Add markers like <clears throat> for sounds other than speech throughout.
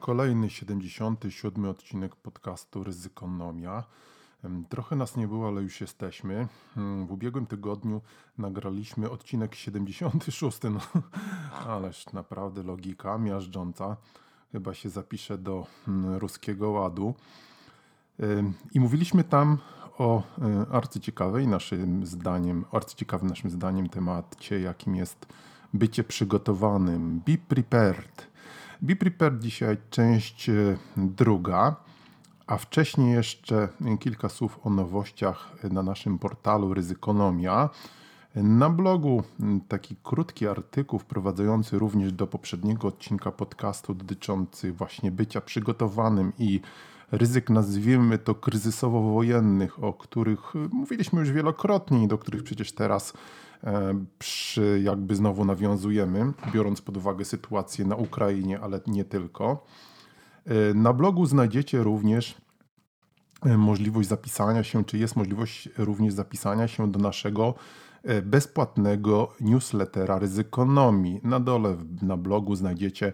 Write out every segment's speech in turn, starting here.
Kolejny 77 odcinek podcastu Ryzykonomia. Trochę nas nie było, ale już jesteśmy. W ubiegłym tygodniu nagraliśmy odcinek 76. No, <laughs> ależ naprawdę logika miażdżąca. Chyba się zapisze do ruskiego ładu. I mówiliśmy tam o e, arcyciekawej naszym zdaniem, arcyciekawym naszym zdaniem temacie, jakim jest bycie przygotowanym. Be prepared. Be Prepared dzisiaj część e, druga, a wcześniej jeszcze kilka słów o nowościach na naszym portalu Ryzykonomia. Na blogu taki krótki artykuł wprowadzający również do poprzedniego odcinka podcastu dotyczący właśnie bycia przygotowanym i ryzyk, nazwijmy to kryzysowo-wojennych, o których mówiliśmy już wielokrotnie i do których przecież teraz E, przy jakby znowu nawiązujemy, biorąc pod uwagę sytuację na Ukrainie, ale nie tylko. E, na blogu znajdziecie również e, możliwość zapisania się, czy jest możliwość również zapisania się do naszego bezpłatnego newslettera Ryzykonomii. Na dole na blogu znajdziecie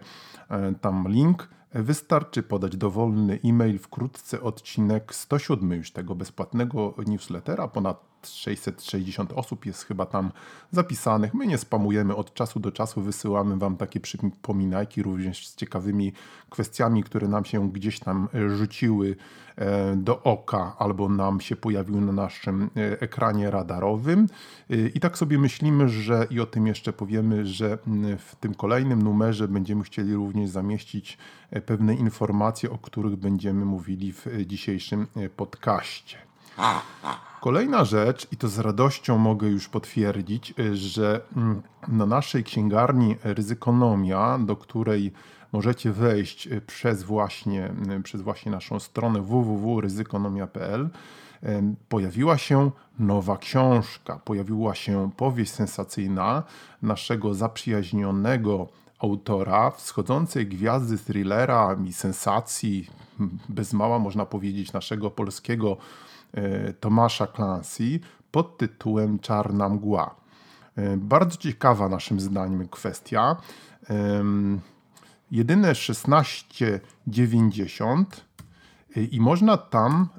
tam link. Wystarczy podać dowolny e-mail, wkrótce odcinek 107 już tego bezpłatnego newslettera. Ponad 660 osób jest chyba tam zapisanych. My nie spamujemy od czasu do czasu, wysyłamy Wam takie przypominajki również z ciekawymi kwestiami, które nam się gdzieś tam e, rzuciły e, do oka albo nam się pojawiły na naszym e, ekranie radarowym. I tak sobie myślimy, że i o tym jeszcze powiemy, że w tym kolejnym numerze będziemy chcieli również zamieścić pewne informacje, o których będziemy mówili w dzisiejszym podcaście. Kolejna rzecz, i to z radością mogę już potwierdzić, y, że mm, na naszej księgarni Ryzykonomia, do której możecie wejść y, przez właśnie, y, przez właśnie naszą stronę www.ryzykonomia.pl, pojawiła się nowa książka, pojawiła się powieść sensacyjna naszego zaprzyjaźnionego autora wschodzącej gwiazdy thrillera i sensacji, bez mała można powiedzieć, naszego polskiego Tomasza Clancy pod tytułem Czarna mgła. E, bardzo ciekawa naszym zdaniem kwestia. Jedyne 16,90 e, i można tam,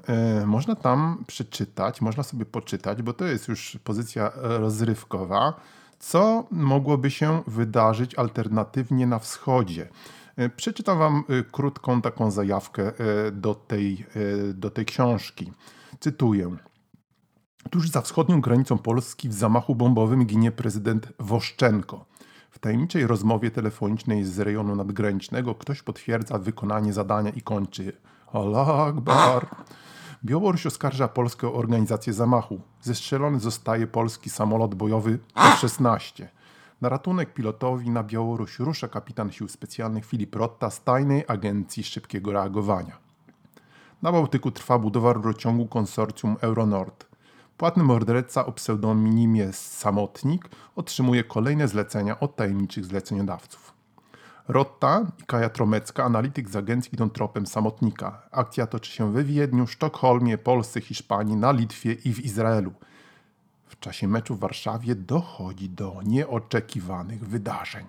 można tam przeczytać, można sobie poczytać, bo to jest już pozycja rozrywkowa, co mogłoby się wydarzyć alternatywnie na wschodzie. Przeczytam Wam krótką taką zajawkę do tej, do tej książki. Cytuję. Tuż za wschodnią granicą Polski w zamachu bombowym ginie prezydent Woszczenko. W tajemniczej rozmowie telefonicznej z rejonu nadgranicznego ktoś potwierdza wykonanie zadania i kończy Allah Akbar. Białoruś oskarża Polskę o organizację zamachu. Zestrzelony zostaje polski samolot bojowy F-16. Na ratunek pilotowi na Białoruś rusza kapitan sił specjalnych Filip Rotta z tajnej agencji szybkiego reagowania. Na Bałtyku trwa budowa rurociągu konsorcjum Euronord. Płatny morderca o pseudonimie Samotnik otrzymuje kolejne zlecenia od tajemniczych zleceniodawców. Rotta i Kaja Tromecka, analityk z agencji, idą tropem Samotnika. Akcja toczy się we Wiedniu, Sztokholmie, Polsce, Hiszpanii, na Litwie i w Izraelu. W czasie meczu w Warszawie dochodzi do nieoczekiwanych wydarzeń.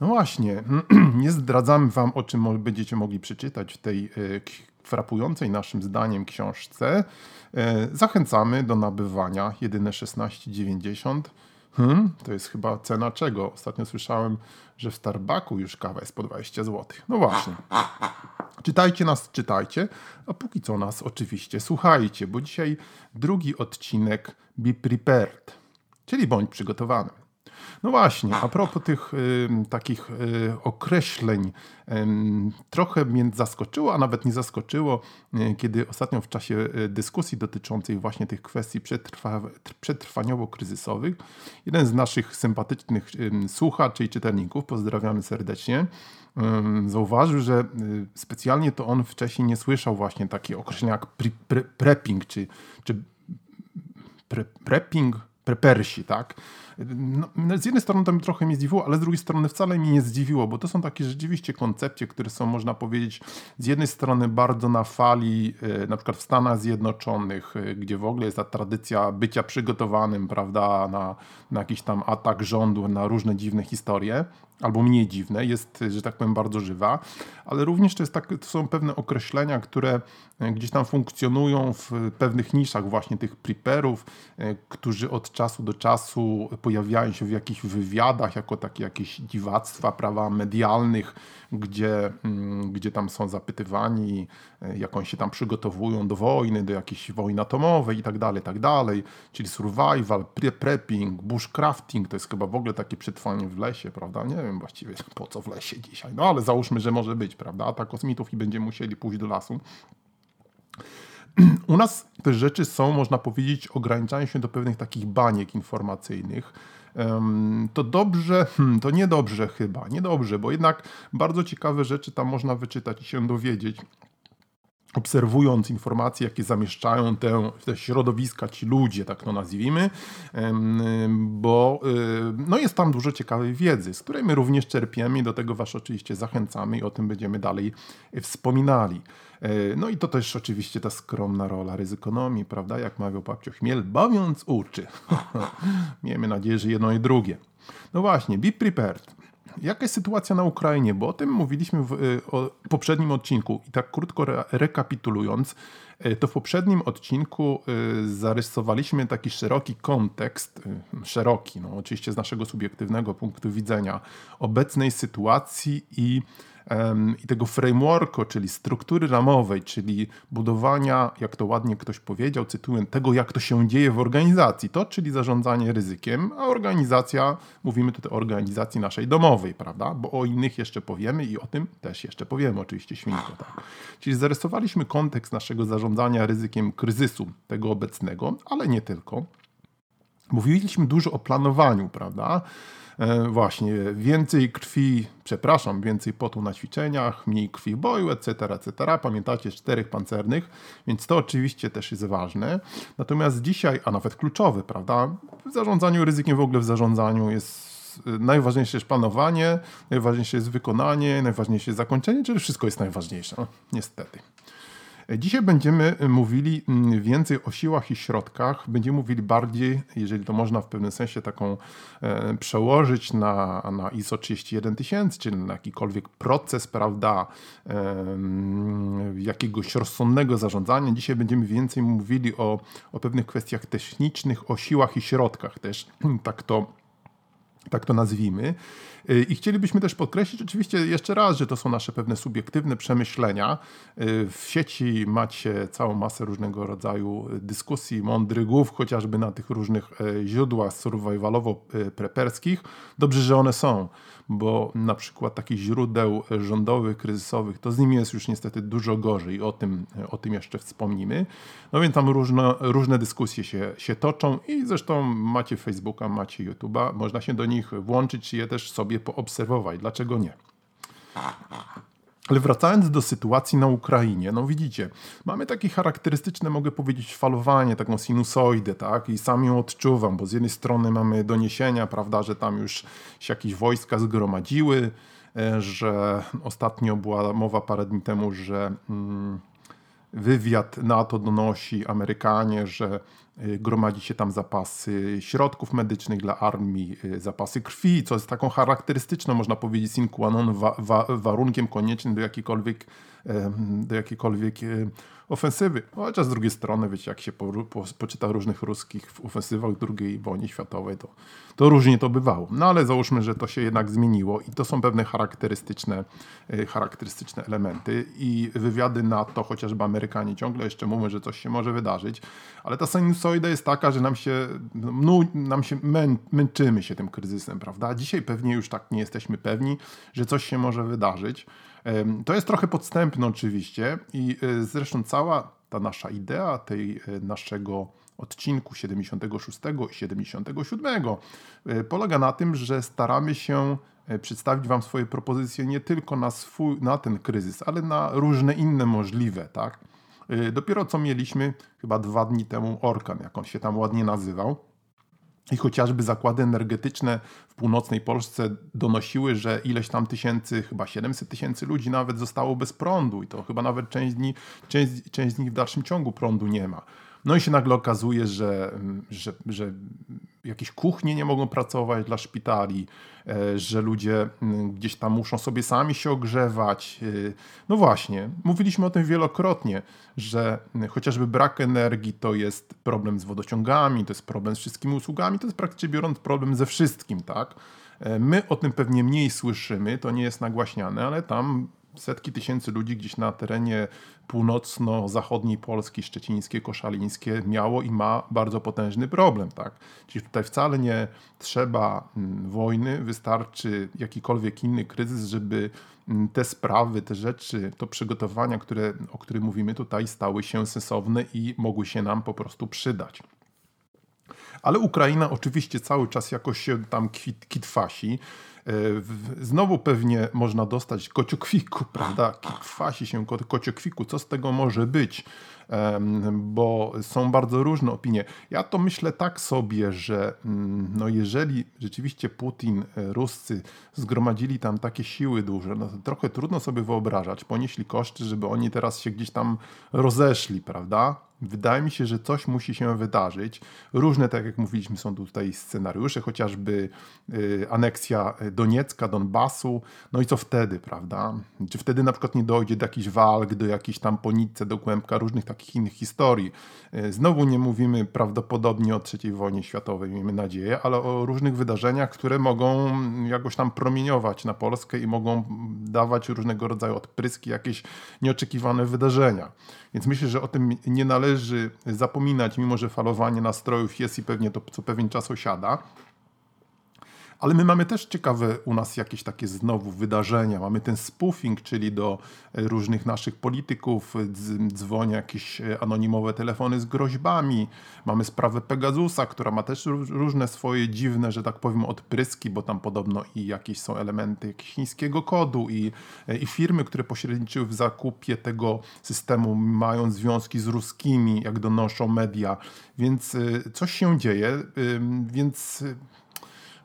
No właśnie, <clears throat> nie zdradzamy wam, o czym będziecie mogli przeczytać w tej e, frapującej naszym zdaniem książce. E, zachęcamy do nabywania jedyne 16,90. Hmm, to jest chyba cena czego? Ostatnio słyszałem, że w Starbucku już kawa jest po 20 zł. No właśnie. Czytajcie nas, czytajcie, a póki co nas oczywiście słuchajcie, bo dzisiaj drugi odcinek Be Prepared, czyli bądź przygotowany. No właśnie, a propos tych y, takich y, określeń, y, trochę mnie zaskoczyło, a nawet nie zaskoczyło, y, kiedy ostatnio w czasie y, dyskusji dotyczącej właśnie tych kwestii przetrwa, przetrwaniowo-kryzysowych, jeden z naszych sympatycznych słuchaczy i czytelników, pozdrawiamy serdecznie, zauważył, że y, specjalnie to on wcześniej nie słyszał właśnie takie określenia jak pre, pre, prepping, czy, czy pre, prepping, prepersi, tak? No, no, z jednej strony to mi trochę mnie zdziwiło, ale z drugiej strony wcale mnie nie zdziwiło, bo to są takie rzeczywiście koncepcje, które są, można powiedzieć, z jednej strony bardzo na fali, e, na przykład w Stanach Zjednoczonych, e, gdzie w ogóle jest ta tradycja bycia przygotowanym, prawda, na, na jakiś tam atak rządu, na różne dziwne historie, albo mniej dziwne, jest, że tak powiem, bardzo żywa, ale również to, jest tak, to są pewne określenia, które e, gdzieś tam funkcjonują w pewnych niszach właśnie tych preperów, którzy od czasu do czasu pojawiają się w jakichś wywiadach jako takie jakieś dziwactwa prawa medialnych, gdzie, mm, gdzie tam są zapytywani, e, jak oni się tam przygotowują do wojny, do jakiejś wojny atomowej i tak dalej, tak dalej. Czyli survival, prepping, bushcrafting, to jest chyba w ogóle takie przetrwanie w lesie, prawda? Nie wiem właściwie <laughs> po co w lesie dzisiaj, no ale załóżmy, że może być, prawda? Atak kosmitów i będziemy musieli pójść do lasu. U nas te rzeczy są, można powiedzieć, ograniczają się do pewnych takich baniek informacyjnych. To dobrze, hmm, to niedobrze chyba, niedobrze, bo jednak bardzo ciekawe rzeczy tam można wyczytać i się dowiedzieć obserwując informacje, jakie zamieszczają te, te, środowiska, ci ludzie, tak to nazwijmy, bo y, no jest tam dużo ciekawej wiedzy, z której my również czerpiemy i do tego Was oczywiście zachęcamy i o tym będziemy dalej wspominali. E, no i to też oczywiście ta skromna rola ryzykonomii, prawda? Jak mawiał papcio Chmiel, bawiąc uczy. <laughs> Miejmy nadzieję, że jedno i drugie. No właśnie, be prepared. Jaka jest sytuacja na Ukrainie? Bo o tym mówiliśmy w y, poprzednim odcinku i tak krótko re rekapitulując, y, to w poprzednim odcinku zarysowaliśmy taki szeroki kontekst, szeroki, no oczywiście z naszego subiektywnego punktu widzenia, obecnej sytuacji i i tego frameworku, czyli struktury ramowej, czyli budowania, jak to ładnie ktoś powiedział, cytuję, tego, jak to się dzieje w organizacji. To, czyli zarządzanie ryzykiem, a organizacja, mówimy tutaj o organizacji naszej domowej, prawda? Bo o innych jeszcze powiemy i o tym też jeszcze powiemy, oczywiście świnko, tak. Czyli zarysowaliśmy kontekst naszego zarządzania ryzykiem kryzysu, tego obecnego, ale nie tylko. Mówiliśmy dużo o planowaniu, prawda? E, właśnie więcej krwi, przepraszam, więcej potu na ćwiczeniach, mniej krwi w boju, etc., etc. Pamiętacie czterech pancernych, więc to oczywiście też jest ważne. Natomiast dzisiaj, a nawet kluczowy, prawda, w zarządzaniu ryzykiem, w ogóle w zarządzaniu jest najważniejsze jest planowanie, najważniejsze jest wykonanie, najważniejsze jest zakończenie, czyli wszystko jest najważniejsze, no, niestety. Dzisiaj będziemy mówili mm, więcej o siłach i środkach. Będziemy mówili bardziej, jeżeli to można w pewnym sensie taką e, przełożyć na, na ISO 31000, czyli na jakikolwiek proces, prawda, jakiegoś rozsądnego zarządzania. Dzisiaj będziemy więcej mówili o, o pewnych kwestiach technicznych, o siłach i środkach też. Tak to tak to nazwijmy. Y, I chcielibyśmy też podkreślić oczywiście jeszcze raz, że to są nasze pewne subiektywne przemyślenia. Y, w sieci macie całą masę różnego rodzaju dyskusji, mądrygów, chociażby na tych różnych źródłach survivalowo-preperskich. Dobrze, że one są bo na przykład takich źródeł rządowych, kryzysowych, to z nimi jest już niestety dużo gorzej. O tym, o tym jeszcze wspomnimy. No więc tam różne, dyskusje się, się toczą i zresztą macie Facebooka, macie YouTube'a, można się do nich włączyć i je też sobie poobserwować. Dlaczego nie? Ale wracając do sytuacji na Ukrainie, no widzicie, mamy takie charakterystyczne, mogę powiedzieć, falowanie, taką sinusoidę, tak? I sam ją odczuwam, bo z jednej strony mamy doniesienia, prawda, że tam już się jakieś wojska zgromadziły, e, że ostatnio była mowa parę dni temu, że mm, wywiad NATO donosi, Amerykanie, że y, gromadzi się tam zapasy środków medycznych dla armii, y, zapasy krwi, co jest taką charakterystyczną, można powiedzieć, sine qua non, wa, wa, warunkiem koniecznym do jakiejkolwiek, do jakiejkolwiek ofensywy. Chociaż z drugiej strony, wiecie, jak się po, po, poczyta różnych ruskich ofensywach II wojny światowej, to, to różnie to bywało. No ale załóżmy, że to się jednak zmieniło i to są pewne charakterystyczne, e, charakterystyczne elementy i wywiady na to, chociażby Amerykanie ciągle jeszcze mówią, że coś się może wydarzyć, ale ta idea jest taka, że nam się, no, nam się mę, męczymy się tym kryzysem, prawda? Dzisiaj pewnie już tak nie jesteśmy pewni, że coś się może wydarzyć. To jest trochę podstępne oczywiście i e, zresztą cała ta nasza idea tej e, naszego odcinku 76 i 77 e, polega na tym, że staramy się przedstawić Wam swoje propozycje nie tylko na, swój, na ten kryzys, ale na różne inne możliwe, tak? Dopiero co mieliśmy chyba dwa dni temu Orkan, jak on się tam ładnie nazywał. I chociażby zakłady energetyczne w północnej Polsce donosiły, że ileś tam tysięcy, chyba 700 tysięcy ludzi nawet zostało bez prądu i to chyba nawet część, dni, część, część z nich w dalszym ciągu prądu nie ma. No i się nagle okazuje, że, że, że jakieś kuchnie nie mogą pracować dla szpitali, e, że ludzie gdzieś tam muszą sobie sami się ogrzewać. E, no właśnie, mówiliśmy o tym wielokrotnie, że chociażby brak energii to jest problem z wodociągami, to jest problem z wszystkimi usługami, to jest praktycznie biorąc problem ze wszystkim, tak? E, my o tym pewnie mniej słyszymy, to nie jest nagłaśniane, ale tam setki tysięcy ludzi gdzieś na terenie północno-zachodniej Polski, szczecińskie, koszalińskie miało i ma bardzo potężny problem. Tak? Czyli tutaj wcale nie trzeba mm, wojny, wystarczy jakikolwiek inny kryzys, żeby mm, te sprawy, te rzeczy, to przygotowania, które, o których mówimy tutaj, stały się sensowne i mogły się nam po prostu przydać. Ale Ukraina oczywiście cały czas jakoś się tam kwit, kitwasi. Znowu pewnie można dostać kociokwiku, prawda? Kwasi się kociokwiku. Co z tego może być? bo są bardzo różne opinie. Ja to myślę tak sobie, że mm, no jeżeli rzeczywiście Putin, e, Ruscy zgromadzili tam takie siły duże, no to trochę trudno sobie wyobrażać, ponieśli koszty, żeby oni teraz się gdzieś tam rozeszli, prawda? Wydaje mi się, że coś musi się wydarzyć. Różne, tak jak mówiliśmy, są tutaj scenariusze, chociażby y, aneksja Doniecka, Donbasu. No i co wtedy, prawda? Czy wtedy na przykład nie dojdzie do jakichś walk, do jakiejś tam ponicy, do kłębka różnych takich innych historii. Y, znowu nie mówimy prawdopodobnie o III wojnie światowej, miejmy nadzieję, ale o różnych wydarzeniach, które mogą jakoś tam promieniować na Polskę i mogą dawać różnego rodzaju odpryski, jakieś nieoczekiwane wydarzenia. Więc myślę, że o tym nie należy zapominać, mimo że falowanie nastrojów jest i pewnie to co pewien czas osiada. Ale my mamy też ciekawe u nas jakieś takie znowu wydarzenia. Mamy ten spoofing, czyli do e, różnych naszych polityków dzwonią jakieś e, anonimowe telefony z groźbami. Mamy sprawę Pegasusa, która ma też różne swoje dziwne, że tak powiem, odpryski, bo tam podobno i jakieś są elementy chińskiego kodu i, e, i firmy, które pośredniczyły w zakupie tego systemu mają związki z ruskimi, jak donoszą media. Więc coś się dzieje, więc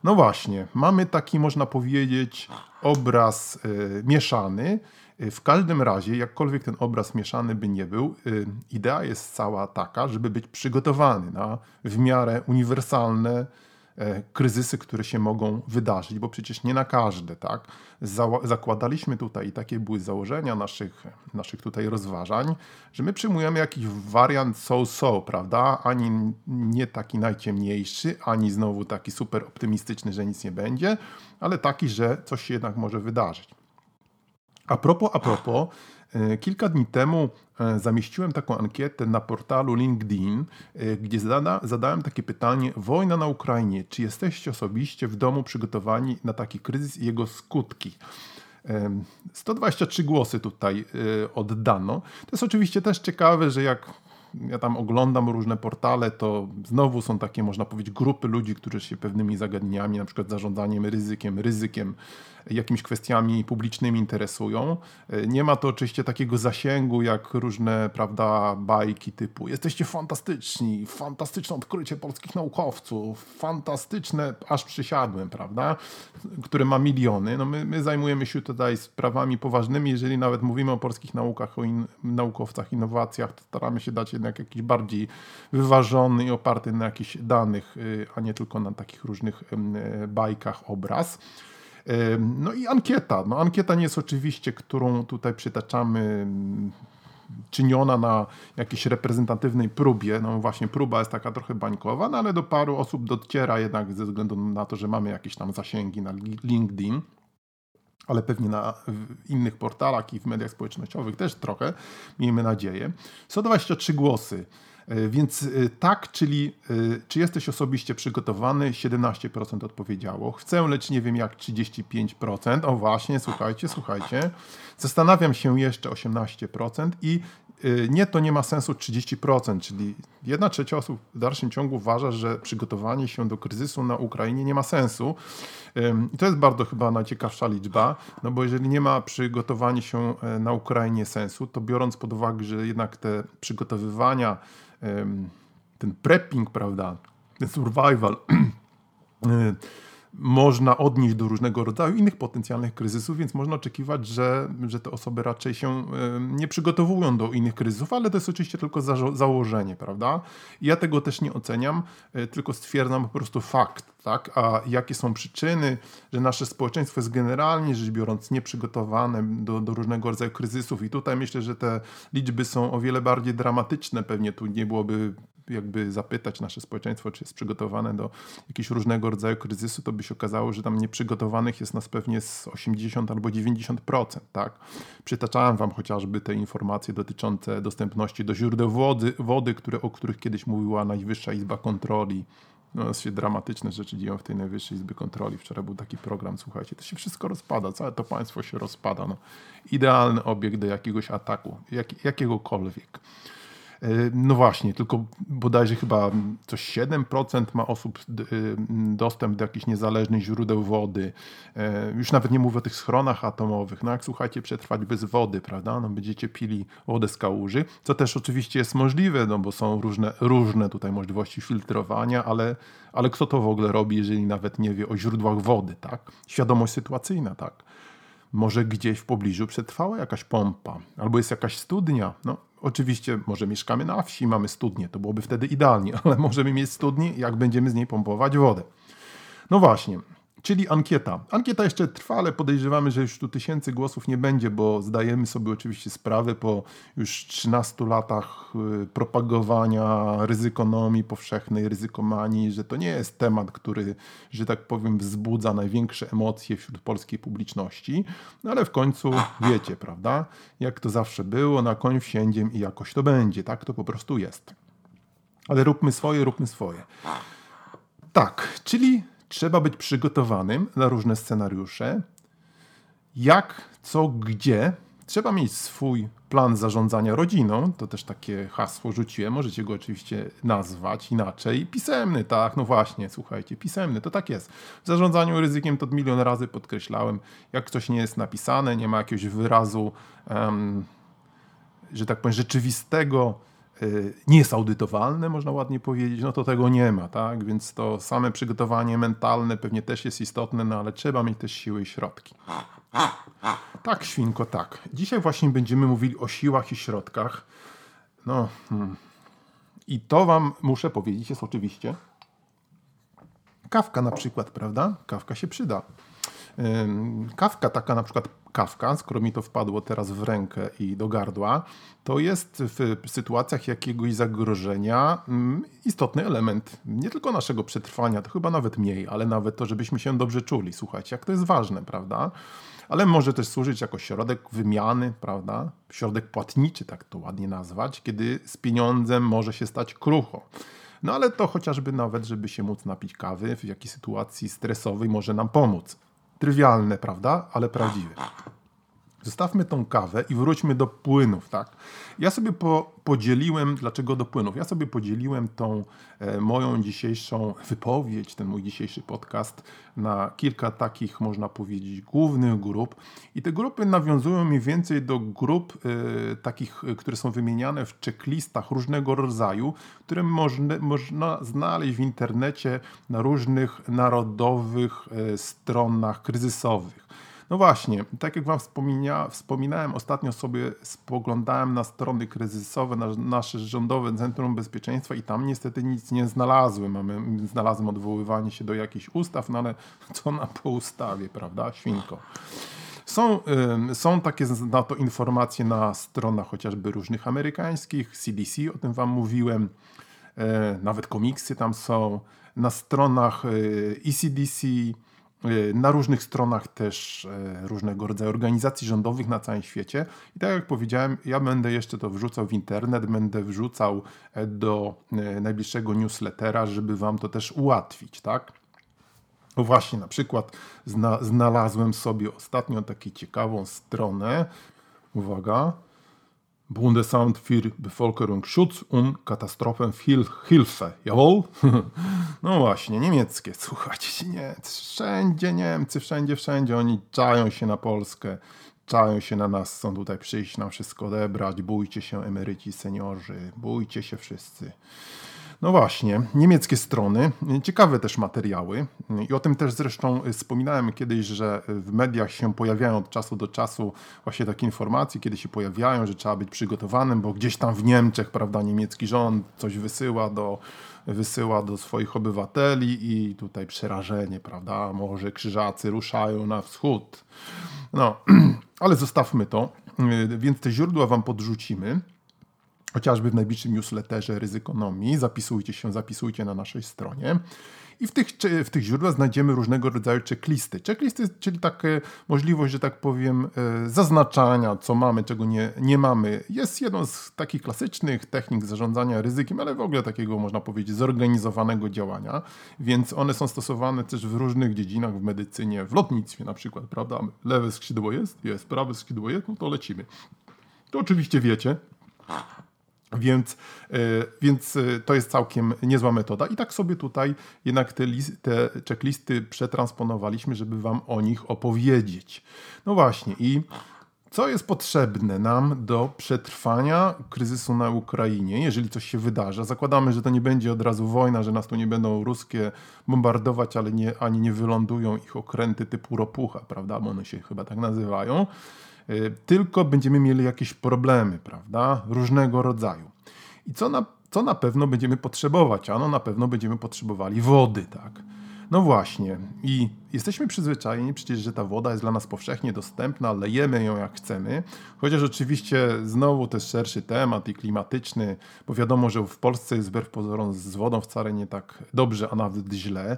no właśnie, mamy taki, można powiedzieć, obraz y, mieszany. Y, w każdym razie, jakkolwiek ten obraz mieszany by nie był, y, idea jest cała taka, żeby być przygotowany na w miarę uniwersalne E, kryzysy, które się mogą wydarzyć, bo przecież nie na każde, tak? Zakładaliśmy tutaj, i takie były założenia naszych, naszych tutaj rozważań, że my przyjmujemy jakiś wariant so-so, prawda? Ani nie taki najciemniejszy, ani znowu taki super optymistyczny, że nic nie będzie, ale taki, że coś się jednak może wydarzyć. A propos, a propos, E, kilka dni temu e, zamieściłem taką ankietę na portalu LinkedIn, e, gdzie zada, zadałem takie pytanie: Wojna na Ukrainie. Czy jesteście osobiście w domu przygotowani na taki kryzys i jego skutki? 123 głosy tutaj oddano. To jest oczywiście też ciekawe, że jak ja tam oglądam różne portale, to znowu są takie, można powiedzieć, grupy ludzi, którzy się pewnymi zagadnieniami, na przykład zarządzaniem ryzykiem, ryzykiem, jakimiś kwestiami publicznymi interesują. Nie ma to oczywiście takiego zasięgu, jak różne, prawda, bajki typu jesteście fantastyczni, fantastyczne odkrycie polskich naukowców, fantastyczne, aż przysiadłem, prawda, które ma miliony. No my, my zajmujemy się tutaj sprawami poważnymi, jeżeli nawet mówimy o polskich naukach, o in, naukowcach, innowacjach, to staramy się dać jednak jakiś bardziej wyważony i oparty na jakichś danych, y, a nie tylko na takich różnych y, bajkach obraz. No i ankieta. No ankieta nie jest oczywiście, którą tutaj przytaczamy czyniona na jakiejś reprezentatywnej próbie. No właśnie próba jest taka trochę bańkowa, no ale do paru osób dociera jednak ze względu na to, że mamy jakieś tam zasięgi na LinkedIn. Ale pewnie na innych portalach i w mediach społecznościowych też trochę, miejmy nadzieję. 123 głosy. E, więc e, tak, czyli e, czy jesteś osobiście przygotowany? 17% odpowiedziało. Chcę, lecz nie wiem jak 35%. O właśnie, słuchajcie, słuchajcie. Zastanawiam się jeszcze 18% i nie, to nie ma sensu 30%, czyli jedna trzecia osób w dalszym ciągu uważa, że przygotowanie się do kryzysu na Ukrainie nie ma sensu. I to jest bardzo chyba najciekawsza liczba, no bo jeżeli nie ma przygotowania się na Ukrainie sensu, to biorąc pod uwagę, że jednak te przygotowywania ten prepping, prawda, ten survival <clears throat> y, można odnieść do różnego rodzaju innych potencjalnych kryzysów, więc można oczekiwać, że, że te osoby raczej się nie przygotowują do innych kryzysów, ale to jest oczywiście tylko za, założenie, prawda? Ja tego też nie oceniam, e, tylko stwierdzam po prostu fakt, tak? A jakie są przyczyny, że nasze społeczeństwo jest generalnie rzecz biorąc nieprzygotowane do, do różnego rodzaju kryzysów i tutaj myślę, że te liczby są o wiele bardziej dramatyczne, pewnie tu nie byłoby jakby zapytać nasze społeczeństwo, czy jest przygotowane do jakiegoś różnego rodzaju kryzysu, to by się okazało, że tam nieprzygotowanych jest nas pewnie z 80 albo 90%. Tak? Przytaczałem wam chociażby te informacje dotyczące dostępności do źródeł wody, wody które, o których kiedyś mówiła Najwyższa Izba Kontroli. No, się dramatyczne rzeczy dzieją w tej Najwyższej Izby Kontroli. Wczoraj był taki program, słuchajcie, to się wszystko rozpada, całe to państwo się rozpada. No. Idealny obiekt do jakiegoś ataku, jak, jakiegokolwiek. E, no właśnie, tylko bodajże chyba coś 7% ma osób e, dostęp do jakichś niezależnych źródeł wody. E, już nawet nie mówię o tych schronach atomowych. No jak słuchajcie, przetrwać bez wody, prawda? No będziecie pili wodę z kałuży, co też oczywiście jest możliwe, no bo są różne, różne tutaj możliwości filtrowania, ale, ale kto to w ogóle robi, jeżeli nawet nie wie o źródłach wody, tak? Świadomość sytuacyjna, tak? Może gdzieś w pobliżu przetrwała jakaś pompa, albo jest jakaś studnia. No, Oczywiście może mieszkamy na wsi, mamy studnię, to byłoby wtedy idealnie, <laughs> ale możemy mieć studnię, jak będziemy z niej pompować wodę. No właśnie, czyli ankieta. Ankieta jeszcze trwa, ale podejrzewamy, że już tu tysięcy głosów nie będzie, bo zdajemy sobie oczywiście sprawę po już 13 latach y, propagowania ryzykonomii powszechnej, ryzykomanii, że to nie jest temat, który, że tak powiem, wzbudza największe emocje wśród polskiej publiczności, no ale w końcu <laughs> wiecie, prawda? Jak to zawsze było, na koń wsiędziem i jakoś to będzie, tak? To po prostu jest. Ale róbmy swoje, róbmy swoje. Tak, czyli trzeba być przygotowanym na różne scenariusze. Jak, co, gdzie. Trzeba mieć swój plan zarządzania rodziną. To też takie hasło rzuciłem. Możecie go oczywiście nazwać inaczej. Pisemny, tak, no właśnie, słuchajcie, pisemny, to tak jest. W zarządzaniu ryzykiem to milion razy podkreślałem. Jak coś nie jest napisane, nie ma jakiegoś wyrazu, um, że tak powiem, rzeczywistego nie jest audytowalne, można ładnie powiedzieć, no to tego nie ma, tak? Więc to same przygotowanie mentalne pewnie też jest istotne, no ale trzeba mieć też siły i środki. Tak, świnko, tak. Dzisiaj właśnie będziemy mówili o siłach i środkach. No, hmm. i to wam muszę powiedzieć jest oczywiście kawka na przykład, prawda? Kawka się przyda. Kawka taka na przykład kawka, skoro mi to wpadło teraz w rękę i do gardła, to jest w sytuacjach jakiegoś zagrożenia mm, istotny element nie tylko naszego przetrwania, to chyba nawet mniej, ale nawet to, żebyśmy się dobrze czuli. Słuchajcie, jak to jest ważne, prawda? Ale może też służyć jako środek wymiany, prawda? Środek płatniczy, tak to ładnie nazwać, kiedy z pieniądzem może się stać krucho. No ale to chociażby nawet, żeby się móc napić kawy w jakiejś sytuacji stresowej może nam pomóc. Trywialne, prawda? Ale prawdziwe. Zostawmy tą kawę i wróćmy do płynów, tak? Ja sobie po, podzieliłem, dlaczego do płynów? Ja sobie podzieliłem tą e, moją dzisiejszą wypowiedź, ten mój dzisiejszy podcast na kilka takich, można powiedzieć, głównych grup. I te grupy nawiązują mniej więcej do grup e, takich, e, które są wymieniane w checklistach różnego rodzaju, które można, można znaleźć w internecie na różnych narodowych e, stronach kryzysowych. No właśnie, tak jak Wam wspominałem, ostatnio sobie spoglądałem na strony kryzysowe, na nasze rządowe Centrum Bezpieczeństwa i tam niestety nic nie znalazłem. Mamy, znalazłem odwoływanie się do jakichś ustaw, no ale co na po ustawie, prawda? Świnko. Są, są takie na to informacje na stronach chociażby różnych amerykańskich, CDC, o tym Wam mówiłem, e, nawet komiksy tam są, na stronach ECDC, na różnych stronach też różnego rodzaju organizacji rządowych na całym świecie. I tak jak powiedziałem, ja będę jeszcze to wrzucał w internet, będę wrzucał do najbliższego newslettera, żeby wam to też ułatwić, tak? No właśnie, na przykład zna, znalazłem sobie ostatnio taką ciekawą stronę. Uwaga. Bundesamt für Bevölkerungsschutz und Katastrophenhilfe. Jawohl? <laughs> No właśnie, niemieckie. Słuchajcie, nie, wszędzie Niemcy, wszędzie, wszędzie. Oni czają się na Polskę, czają się na nas, chcą tutaj przyjść, nam wszystko odebrać. Bójcie się emeryci, seniorzy, bójcie się wszyscy. No właśnie, niemieckie strony, ciekawe też materiały. I o tym też zresztą wspominałem kiedyś, że w mediach się pojawiają od czasu do czasu właśnie takie informacje, kiedy się pojawiają, że trzeba być przygotowanym, bo gdzieś tam w Niemczech, prawda, niemiecki rząd coś wysyła do, wysyła do swoich obywateli i tutaj przerażenie, prawda, może krzyżacy ruszają na wschód. No, <clears throat> ale zostawmy to, więc te źródła wam podrzucimy chociażby w najbliższym newsletterze Ryzykonomii. Zapisujcie się, zapisujcie na naszej stronie. I w tych, w tych źródłach znajdziemy różnego rodzaju checklisty. Checklisty, czyli taka możliwość, że tak powiem, e, zaznaczania, co mamy, czego nie, nie mamy. Jest jedną z takich klasycznych technik zarządzania ryzykiem, ale w ogóle takiego, można powiedzieć, zorganizowanego działania. Więc one są stosowane też w różnych dziedzinach, w medycynie, w lotnictwie na przykład, prawda? Lewe skrzydło jest, jest, prawe skrzydło jest, no to lecimy. To oczywiście wiecie, więc, e, więc e, to jest całkiem niezła metoda. I tak sobie tutaj jednak te, list, te checklisty przetransponowaliśmy, żeby Wam o nich opowiedzieć. No właśnie, i co jest potrzebne nam do przetrwania kryzysu na Ukrainie, jeżeli coś się wydarzy? Zakładamy, że to nie będzie od razu wojna, że nas tu nie będą ruskie bombardować, ale nie, ani nie wylądują ich okręty typu ropucha, prawda? Bo one się chyba tak nazywają. Y, tylko będziemy mieli jakieś problemy, prawda? Różnego rodzaju. I co na, co na pewno będziemy potrzebować? Ano na pewno będziemy potrzebowali wody, tak? No właśnie, i jesteśmy przyzwyczajeni przecież, że ta woda jest dla nas powszechnie dostępna, lejemy ją jak chcemy, chociaż oczywiście znowu też szerszy temat i klimatyczny, bo wiadomo, że w Polsce jest wbrew pozorom z wodą wcale nie tak dobrze, a nawet źle.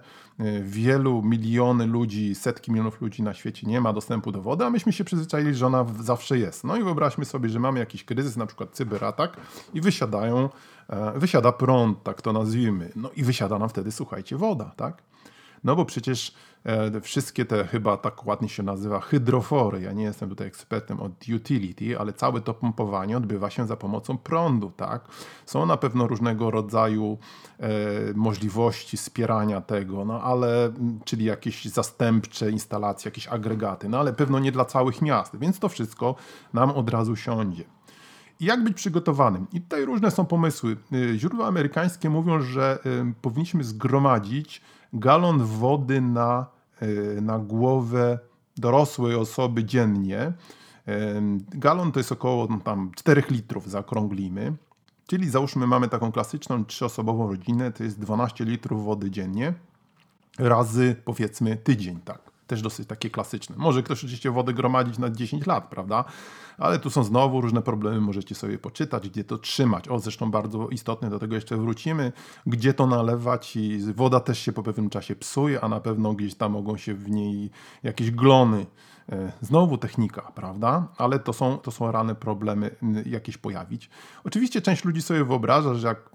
Wielu miliony ludzi, setki milionów ludzi na świecie nie ma dostępu do wody, a myśmy się przyzwyczaili, że ona zawsze jest. No i wyobraźmy sobie, że mamy jakiś kryzys, na przykład cyberatak i wysiadają, e, wysiada prąd, tak to nazwijmy, no i wysiada nam wtedy, słuchajcie, woda, tak? No bo przecież e, wszystkie te chyba tak ładnie się nazywa hydrofory. Ja nie jestem tutaj ekspertem od utility, ale całe to pompowanie odbywa się za pomocą prądu, tak? Są na pewno różnego rodzaju e, możliwości wspierania tego, no ale czyli jakieś zastępcze instalacje, jakieś agregaty, no ale pewno nie dla całych miast, więc to wszystko nam od razu siądzie. I jak być przygotowanym? I tutaj różne są pomysły. E, źródła amerykańskie mówią, że e, powinniśmy zgromadzić galon wody na, e, na głowę dorosłej osoby dziennie. Galon to jest około no, tam 4 litrów, zaokrąglimy. Czyli załóżmy, mamy taką klasyczną trzyosobową rodzinę, to jest 12 litrów wody dziennie, razy powiedzmy tydzień, tak. Też dosyć takie klasyczne. Może ktoś oczywiście wodę gromadzić na 10 lat, prawda? Ale tu są znowu różne problemy, możecie sobie poczytać, gdzie to trzymać. O, zresztą bardzo istotne, do tego jeszcze wrócimy, gdzie to nalewać i woda też się po pewnym czasie psuje, a na pewno gdzieś tam mogą się w niej jakieś glony e, Znowu technika, prawda? Ale to są, to są rane problemy jakieś pojawić. Oczywiście część ludzi sobie wyobraża, że jak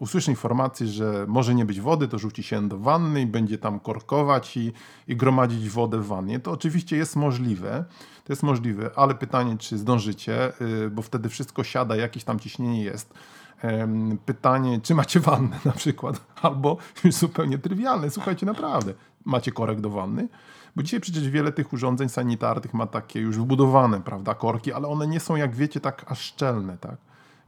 usłyszy informację, że może nie być wody, to rzuci się do wanny i będzie tam korkować i, i gromadzić wodę w wannie. To oczywiście jest możliwe, to jest możliwe, ale pytanie, czy zdążycie, y, bo wtedy wszystko siada, jakieś tam ciśnienie jest. Pytanie, czy macie wannę na przykład, <laughs> albo już zupełnie trywialne, słuchajcie, naprawdę, macie korek do wanny? Bo dzisiaj przecież wiele tych urządzeń sanitarnych ma takie już wbudowane, prawda, korki, ale one nie są, jak wiecie, tak aż szczelne, tak?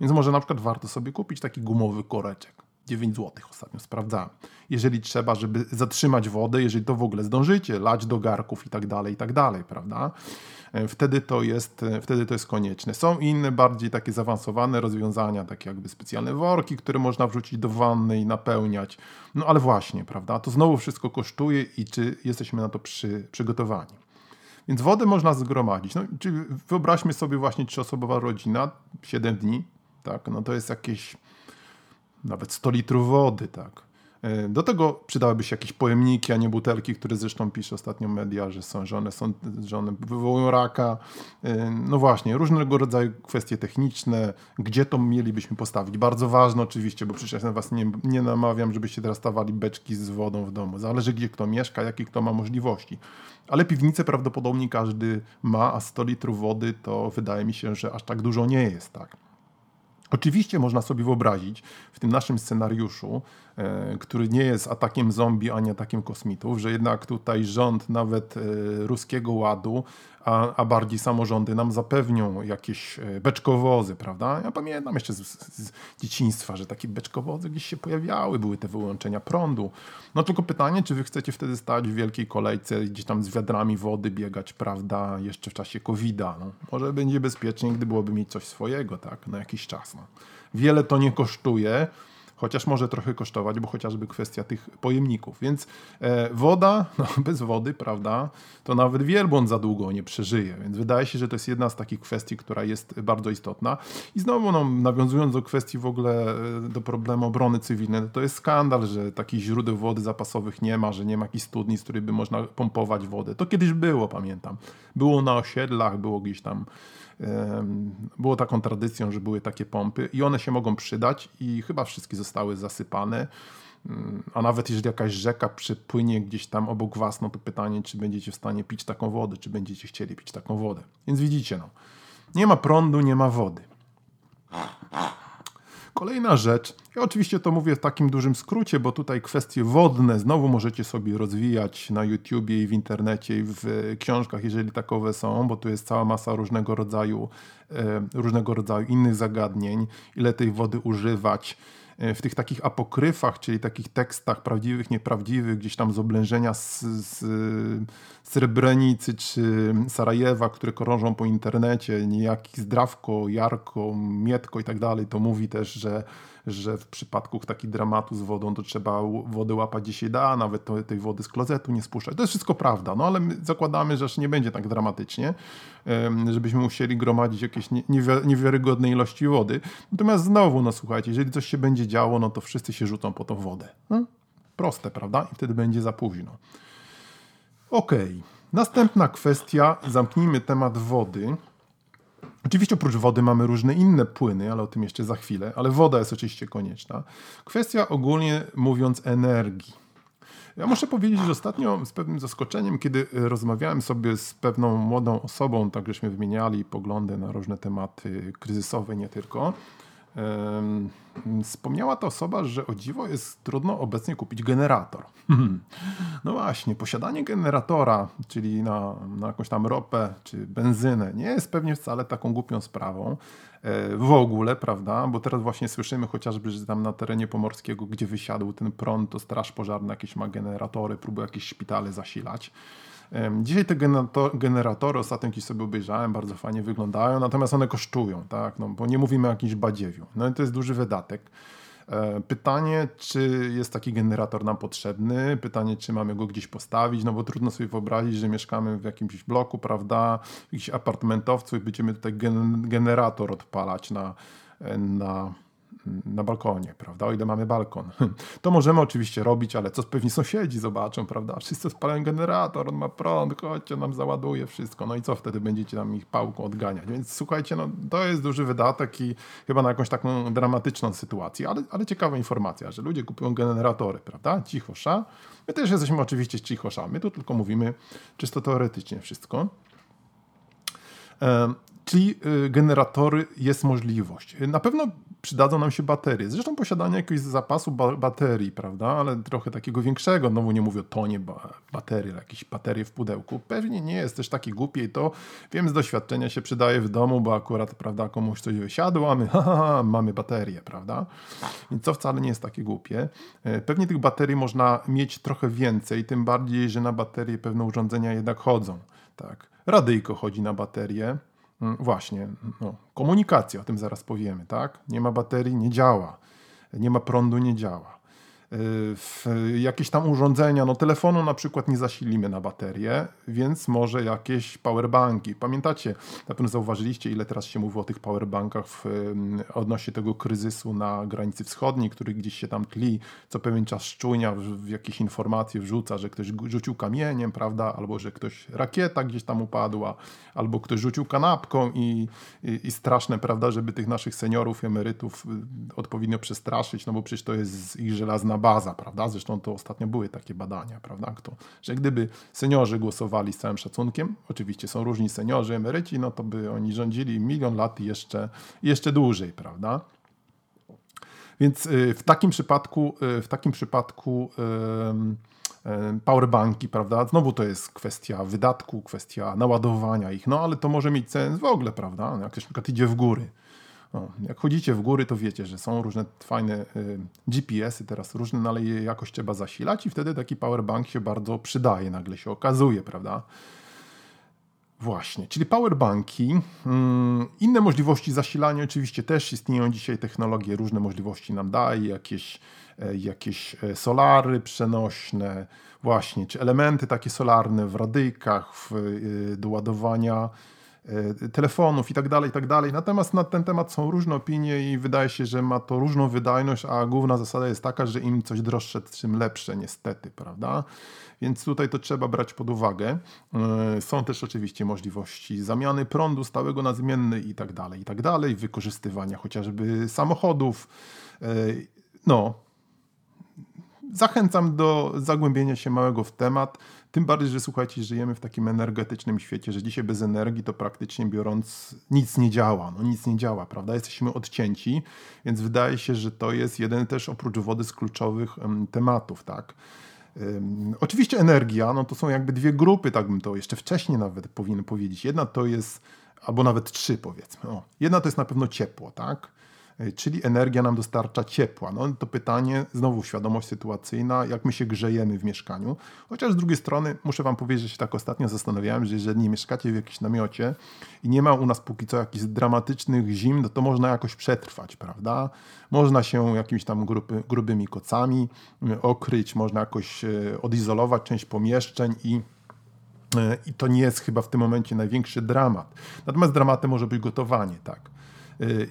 Więc może na przykład warto sobie kupić taki gumowy koreczek. 9 zł ostatnio sprawdzałem. Jeżeli trzeba, żeby zatrzymać wodę, jeżeli to w ogóle zdążycie, lać do garków i tak dalej, i tak dalej, prawda? E, wtedy to jest, e, wtedy to jest konieczne. Są inne, bardziej takie zaawansowane rozwiązania, takie jakby specjalne worki, które można wrzucić do wanny i napełniać. No ale właśnie, prawda? To znowu wszystko kosztuje i czy jesteśmy na to przy, przygotowani. Więc wodę można zgromadzić. No, czyli wyobraźmy sobie właśnie trzyosobowa rodzina, 7 dni, tak? No to jest jakieś nawet 100 litrów wody, tak? E, do tego przydałyby się jakieś pojemniki, a nie butelki, które zresztą pisze ostatnio media, że są, że one, są, że wywołują raka. E, no właśnie, różnego rodzaju kwestie techniczne, gdzie to mielibyśmy postawić. Bardzo ważne oczywiście, bo przecież ja was nie, nie namawiam, żebyście teraz stawali beczki z wodą w domu. Zależy, gdzie kto mieszka, jakie kto ma możliwości. Ale piwnicę prawdopodobnie każdy ma, a 100 litrów wody to wydaje mi się, że aż tak dużo nie jest, tak. Oczywiście można sobie wyobrazić w tym naszym scenariuszu, e, który nie jest atakiem zombie ani atakiem kosmitów, że jednak tutaj rząd nawet e, ruskiego ładu a, a bardziej samorządy nam zapewnią jakieś e, beczkowozy, prawda? Ja pamiętam jeszcze z, z, dzieciństwa, że takie beczkowozy gdzieś się pojawiały, były te wyłączenia prądu. No tylko pytanie, czy wy chcecie wtedy stać w wielkiej kolejce, gdzieś tam z wiadrami wody biegać, prawda, jeszcze w czasie COVID-a. No, może będzie bezpieczniej, gdy byłoby mieć coś swojego, tak, na jakiś czas. No. Wiele to nie kosztuje, chociaż może trochę kosztować, bo chociażby kwestia tych pojemników. Więc e, woda, <laughs> no, bez wody, prawda, to nawet wielbłąd za długo nie przeżyje. Więc wydaje się, że to jest jedna z takich kwestii, która jest bardzo istotna. I znowu, no, nawiązując do kwestii w ogóle, e, do problemu obrony cywilnej, no, to jest skandal, że takich źródeł wody zapasowych nie ma, że nie ma jakichś studni, z których by można pompować wodę. To kiedyś było, pamiętam. Było na osiedlach, było gdzieś tam było taką tradycją, że były takie pompy i one się mogą przydać i chyba wszystkie zostały zasypane. Mm, a nawet jeżeli jakaś rzeka przypłynie gdzieś tam obok was, no to pytanie, czy będziecie w stanie pić taką wodę, czy będziecie chcieli pić taką wodę. Więc widzicie, no, nie ma prądu, nie ma wody. Kolejna rzecz, ja oczywiście to mówię w takim dużym skrócie, bo tutaj kwestie wodne znowu możecie sobie rozwijać na YouTubie i w internecie i w książkach, jeżeli takowe są, bo tu jest cała masa różnego rodzaju, e, różnego rodzaju innych zagadnień, ile tej wody używać, w tych takich apokryfach, czyli takich tekstach prawdziwych, nieprawdziwych, gdzieś tam z oblężenia z, z Srebrenicy czy Sarajewa, które krążą po internecie, niejaki Zdrawko, Jarko, Mietko i tak dalej, to mówi też, że że w przypadku takich dramatu z wodą to trzeba wodę łapać gdzie się da, nawet to, tej wody z klozetu nie spuszczać. To jest wszystko prawda, no ale my zakładamy, że nie będzie tak dramatycznie, żebyśmy musieli gromadzić jakieś niewiarygodne ilości wody. Natomiast znowu, no słuchajcie, jeżeli coś się będzie działo, no to wszyscy się rzucą po tą wodę. No, proste, prawda? I wtedy będzie za późno. Okej. Okay. Następna kwestia, zamknijmy temat wody. Oczywiście oprócz wody mamy różne inne płyny, ale o tym jeszcze za chwilę, ale woda jest oczywiście konieczna. Kwestia ogólnie mówiąc energii. Ja muszę powiedzieć, że ostatnio z pewnym zaskoczeniem, kiedy rozmawiałem sobie z pewną młodą osobą, tak żeśmy wymieniali poglądy na różne tematy kryzysowe, nie tylko, Wspomniała ta osoba, że o dziwo jest trudno obecnie kupić generator. <laughs> No właśnie, posiadanie generatora, czyli na, na jakąś tam ropę czy benzynę, nie jest pewnie wcale taką głupią sprawą e, w ogóle, prawda? Bo teraz właśnie słyszymy chociażby, że tam na terenie pomorskiego, gdzie wysiadł ten prąd, to straż pożarna jakieś ma generatory, próbuje jakieś szpitale zasilać. Dzisiaj te generatory, ostatnio gdzieś sobie obejrzałem, bardzo fajnie wyglądają, natomiast one kosztują, tak? No, bo nie mówimy o jakimś badziewiu. No i to jest duży wydatek. E, pytanie, czy jest taki generator nam potrzebny? Pytanie, czy mamy go gdzieś postawić? No bo trudno sobie wyobrazić, że mieszkamy w jakimś bloku, prawda, w jakimś apartamentowcu i będziemy tutaj generator odpalać na, na na balkonie, prawda? O ile mamy balkon. <laughs> To możemy oczywiście robić, ale co pewnie sąsiedzi zobaczą, prawda? <laughs> Wszyscy spalają generator, on ma prąd, chodźcie, nam załaduje wszystko. No i co wtedy będziecie nam ich pałką odganiać? Więc słuchajcie, no to jest duży wydatek i chyba na jakąś taką dramatyczną sytuację, ale, ale ciekawa informacja, że ludzie kupują generatory, prawda? Cichosza. My też jesteśmy oczywiście cichosza. My tu tylko mówimy czysto teoretycznie wszystko. Czyli y, generatory jest możliwość. Na pewno przydadzą nam się baterie. Zresztą posiadanie jakiegoś zapasu ba baterii, prawda, ale trochę takiego większego, no bo nie mówię o tonie ba baterii, jakieś baterie w pudełku, pewnie nie jest też taki głupie i to wiem z doświadczenia się przydaje w domu, bo akurat, prawda, komuś coś wysiadło, a my <laughs> ha, ha, ha, mamy baterię, prawda. Więc to wcale nie jest takie głupie. E, pewnie tych baterii można mieć trochę więcej, tym bardziej, że na baterie pewne urządzenia jednak chodzą, tak. Radyjko chodzi na baterię, Mm, właśnie, no, komunikacja, o tym zaraz powiemy, tak? Nie ma baterii, nie działa. Nie ma prądu, nie działa. Jakieś tam urządzenia, no telefonu na przykład nie zasilimy na baterię, więc może jakieś powerbanki. Pamiętacie, na pewno zauważyliście, ile teraz się mówi o tych powerbankach w, odnośnie tego kryzysu na granicy wschodniej, który gdzieś się tam tli, co pewien czas szczujnia w, w jakieś informacje wrzuca, że ktoś rzucił kamieniem, prawda, albo że ktoś rakieta gdzieś tam upadła, albo ktoś rzucił kanapką i, i, i straszne, prawda, żeby tych naszych seniorów, emerytów y, odpowiednio przestraszyć, no bo przecież to jest ich żelazna baza, prawda? Zresztą to ostatnio były takie badania, prawda? Kto, że gdyby seniorzy głosowali z całym szacunkiem, oczywiście są różni seniorzy, emeryci, no to by oni rządzili milion lat i jeszcze, jeszcze dłużej, prawda? Więc y, w takim przypadku, y, w takim przypadku powerbanki, prawda? Znowu to jest kwestia wydatku, kwestia naładowania ich, no ale to może mieć sens w ogóle, prawda? Jak ktoś na przykład idzie w góry, jak chodzicie w góry, to wiecie, że są różne fajne y, GPS-y teraz różne, no ale je jakoś trzeba zasilać i wtedy taki powerbank się bardzo przydaje, nagle się okazuje, prawda? Właśnie, czyli powerbanki. Mm, inne możliwości zasilania oczywiście też istnieją dzisiaj, technologie różne możliwości nam daje, jakieś, e, jakieś e, solary przenośne, właśnie, czy elementy takie solarne w radyjkach, w, e, do ładowania telefonów i tak dalej, i tak dalej. Natomiast na ten temat są różne opinie i wydaje się, że ma to różną wydajność, a główna zasada jest taka, że im coś droższe, tym lepsze niestety, prawda? Więc tutaj to trzeba brać pod uwagę. E, są też oczywiście możliwości zamiany prądu stałego na zmienny i tak dalej, i tak dalej, wykorzystywania chociażby samochodów. E, no, zachęcam do zagłębienia się małego w temat. Tym bardziej, że słuchajcie, żyjemy w takim energetycznym świecie, że dzisiaj bez energii to praktycznie biorąc nic nie działa. No nic nie działa, prawda? Jesteśmy odcięci, więc wydaje się, że to jest jeden też oprócz wody z kluczowych tematów, tak? Oczywiście energia, no to są jakby dwie grupy, tak bym to jeszcze wcześniej nawet powinien powiedzieć. Jedna to jest, albo nawet trzy powiedzmy. O, jedna to jest na pewno ciepło, tak? E, czyli energia nam dostarcza ciepła. No to pytanie, znowu świadomość sytuacyjna, jak my się grzejemy w mieszkaniu. Chociaż z drugiej strony muszę wam powiedzieć, że się tak ostatnio zastanawiałem, że jeżeli nie mieszkacie w jakimś namiocie i nie ma u nas póki co jakichś dramatycznych zim, no to można jakoś przetrwać, prawda? Można się jakimiś tam grubymi kocami e, okryć, można jakoś e, odizolować część pomieszczeń i i to nie jest chyba w tym momencie największy dramat. Natomiast dramatem może być gotowanie, tak.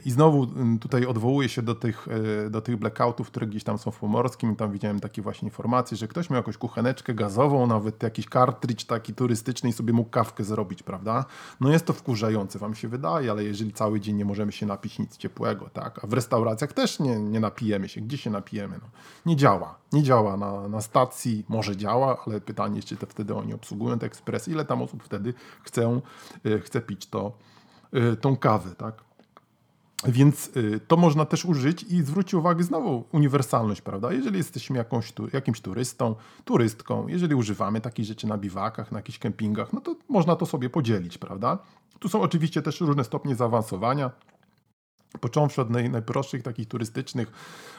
I znowu mm, tutaj odwołuję się do tych, e, do tych blackoutów, które gdzieś tam są w Pomorskim i tam widziałem takie właśnie informacje, że ktoś miał jakąś kucheneczkę gazową, nawet jakiś kartridż taki turystyczny i sobie mógł kawkę zrobić, prawda? No jest to wkurzające, wam się wydaje, ale jeżeli cały dzień nie możemy się napić nic ciepłego, tak? A w restauracjach też nie, nie napijemy się. Gdzie się napijemy? No, nie działa. Nie działa na, na stacji, może działa, ale pytanie, czy to wtedy oni obsługują te ekspresy, ile tam osób wtedy chcą, e, chce pić to, e, tą kawę, tak? Więc y, to można też użyć i zwrócić uwagę znowu uniwersalność, prawda? Jeżeli jesteśmy jakąś, jakimś turystą, turystką, jeżeli używamy takich rzeczy na biwakach, na jakichś kempingach, no to można to sobie podzielić, prawda? Tu są oczywiście też różne stopnie zaawansowania. Począwszy od naj, najprostszych takich turystycznych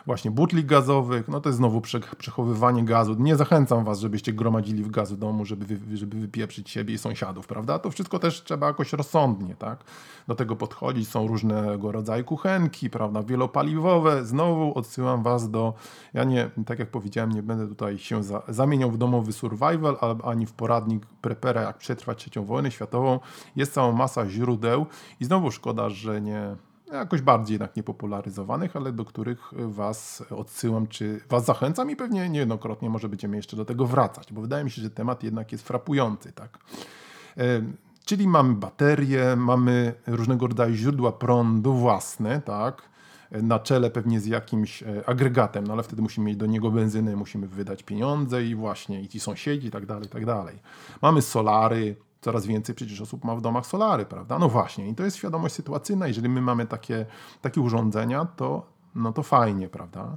właśnie butli gazowych, no to jest znowu przechowywanie gazu. Nie zachęcam was, żebyście gromadzili w gazu domu, żeby, żeby wypieprzyć siebie i sąsiadów, prawda? To wszystko też trzeba jakoś rozsądnie, tak? Do tego podchodzić. Są różnego rodzaju kuchenki, prawda? Wielopaliwowe. Znowu odsyłam was do, ja nie, tak jak powiedziałem, nie będę tutaj się za, zamieniał w domowy survival, ani w poradnik prepera, jak przetrwać trzecią wojnę światową. Jest cała masa źródeł i znowu szkoda, że nie jakoś bardziej jednak niepopularyzowanych, ale do których Was odsyłam, czy Was zachęcam i pewnie niejednokrotnie może będziemy jeszcze do tego wracać, bo wydaje mi się, że temat jednak jest frapujący, tak. Czyli mamy baterie, mamy różnego rodzaju źródła prądu własne, tak, na czele pewnie z jakimś e, agregatem, no ale wtedy musimy mieć do niego benzynę, musimy wydać pieniądze i właśnie i ci sąsiedzi i tak dalej, i tak dalej. Mamy solary, coraz więcej przecież osób ma w domach solary, prawda? No właśnie, i to jest świadomość sytuacyjna. Jeżeli my mamy takie, takie urządzenia, to, no to fajnie, prawda?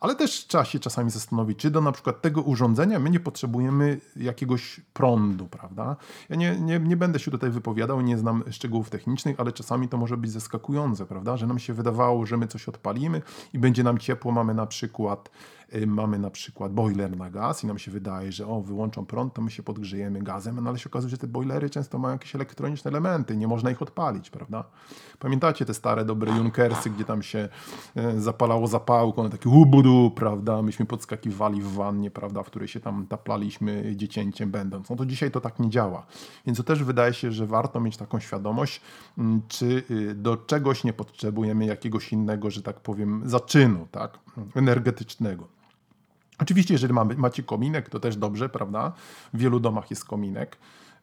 Ale też trzeba się czasami zastanowić, czy do na przykład tego urządzenia my nie potrzebujemy jakiegoś prądu, prawda? Ja nie, nie, nie będę się tutaj wypowiadał, nie znam szczegółów technicznych, ale czasami to może być zaskakujące, prawda? Że nam się wydawało, że my coś odpalimy i będzie nam ciepło, mamy na przykład Y, mamy na przykład boiler na gaz i nam się wydaje, że o, wyłączą prąd, to my się podgrzejemy gazem, no ale się okazuje, że te boilery często mają jakieś elektroniczne elementy, nie można ich odpalić, prawda? Pamiętacie te stare, dobre Junkersy, gdzie tam się y, zapalało zapałką, takie ubudu, prawda? Myśmy podskakiwali w wannie, prawda, w której się tam taplaliśmy dziecięciem będąc. No to dzisiaj to tak nie działa. Więc to też wydaje się, że warto mieć taką świadomość, mm, czy y, do czegoś nie potrzebujemy jakiegoś innego, że tak powiem, zaczynu, tak? Energetycznego. Oczywiście, jeżeli mamy, macie kominek, to też dobrze, prawda? W wielu domach jest kominek.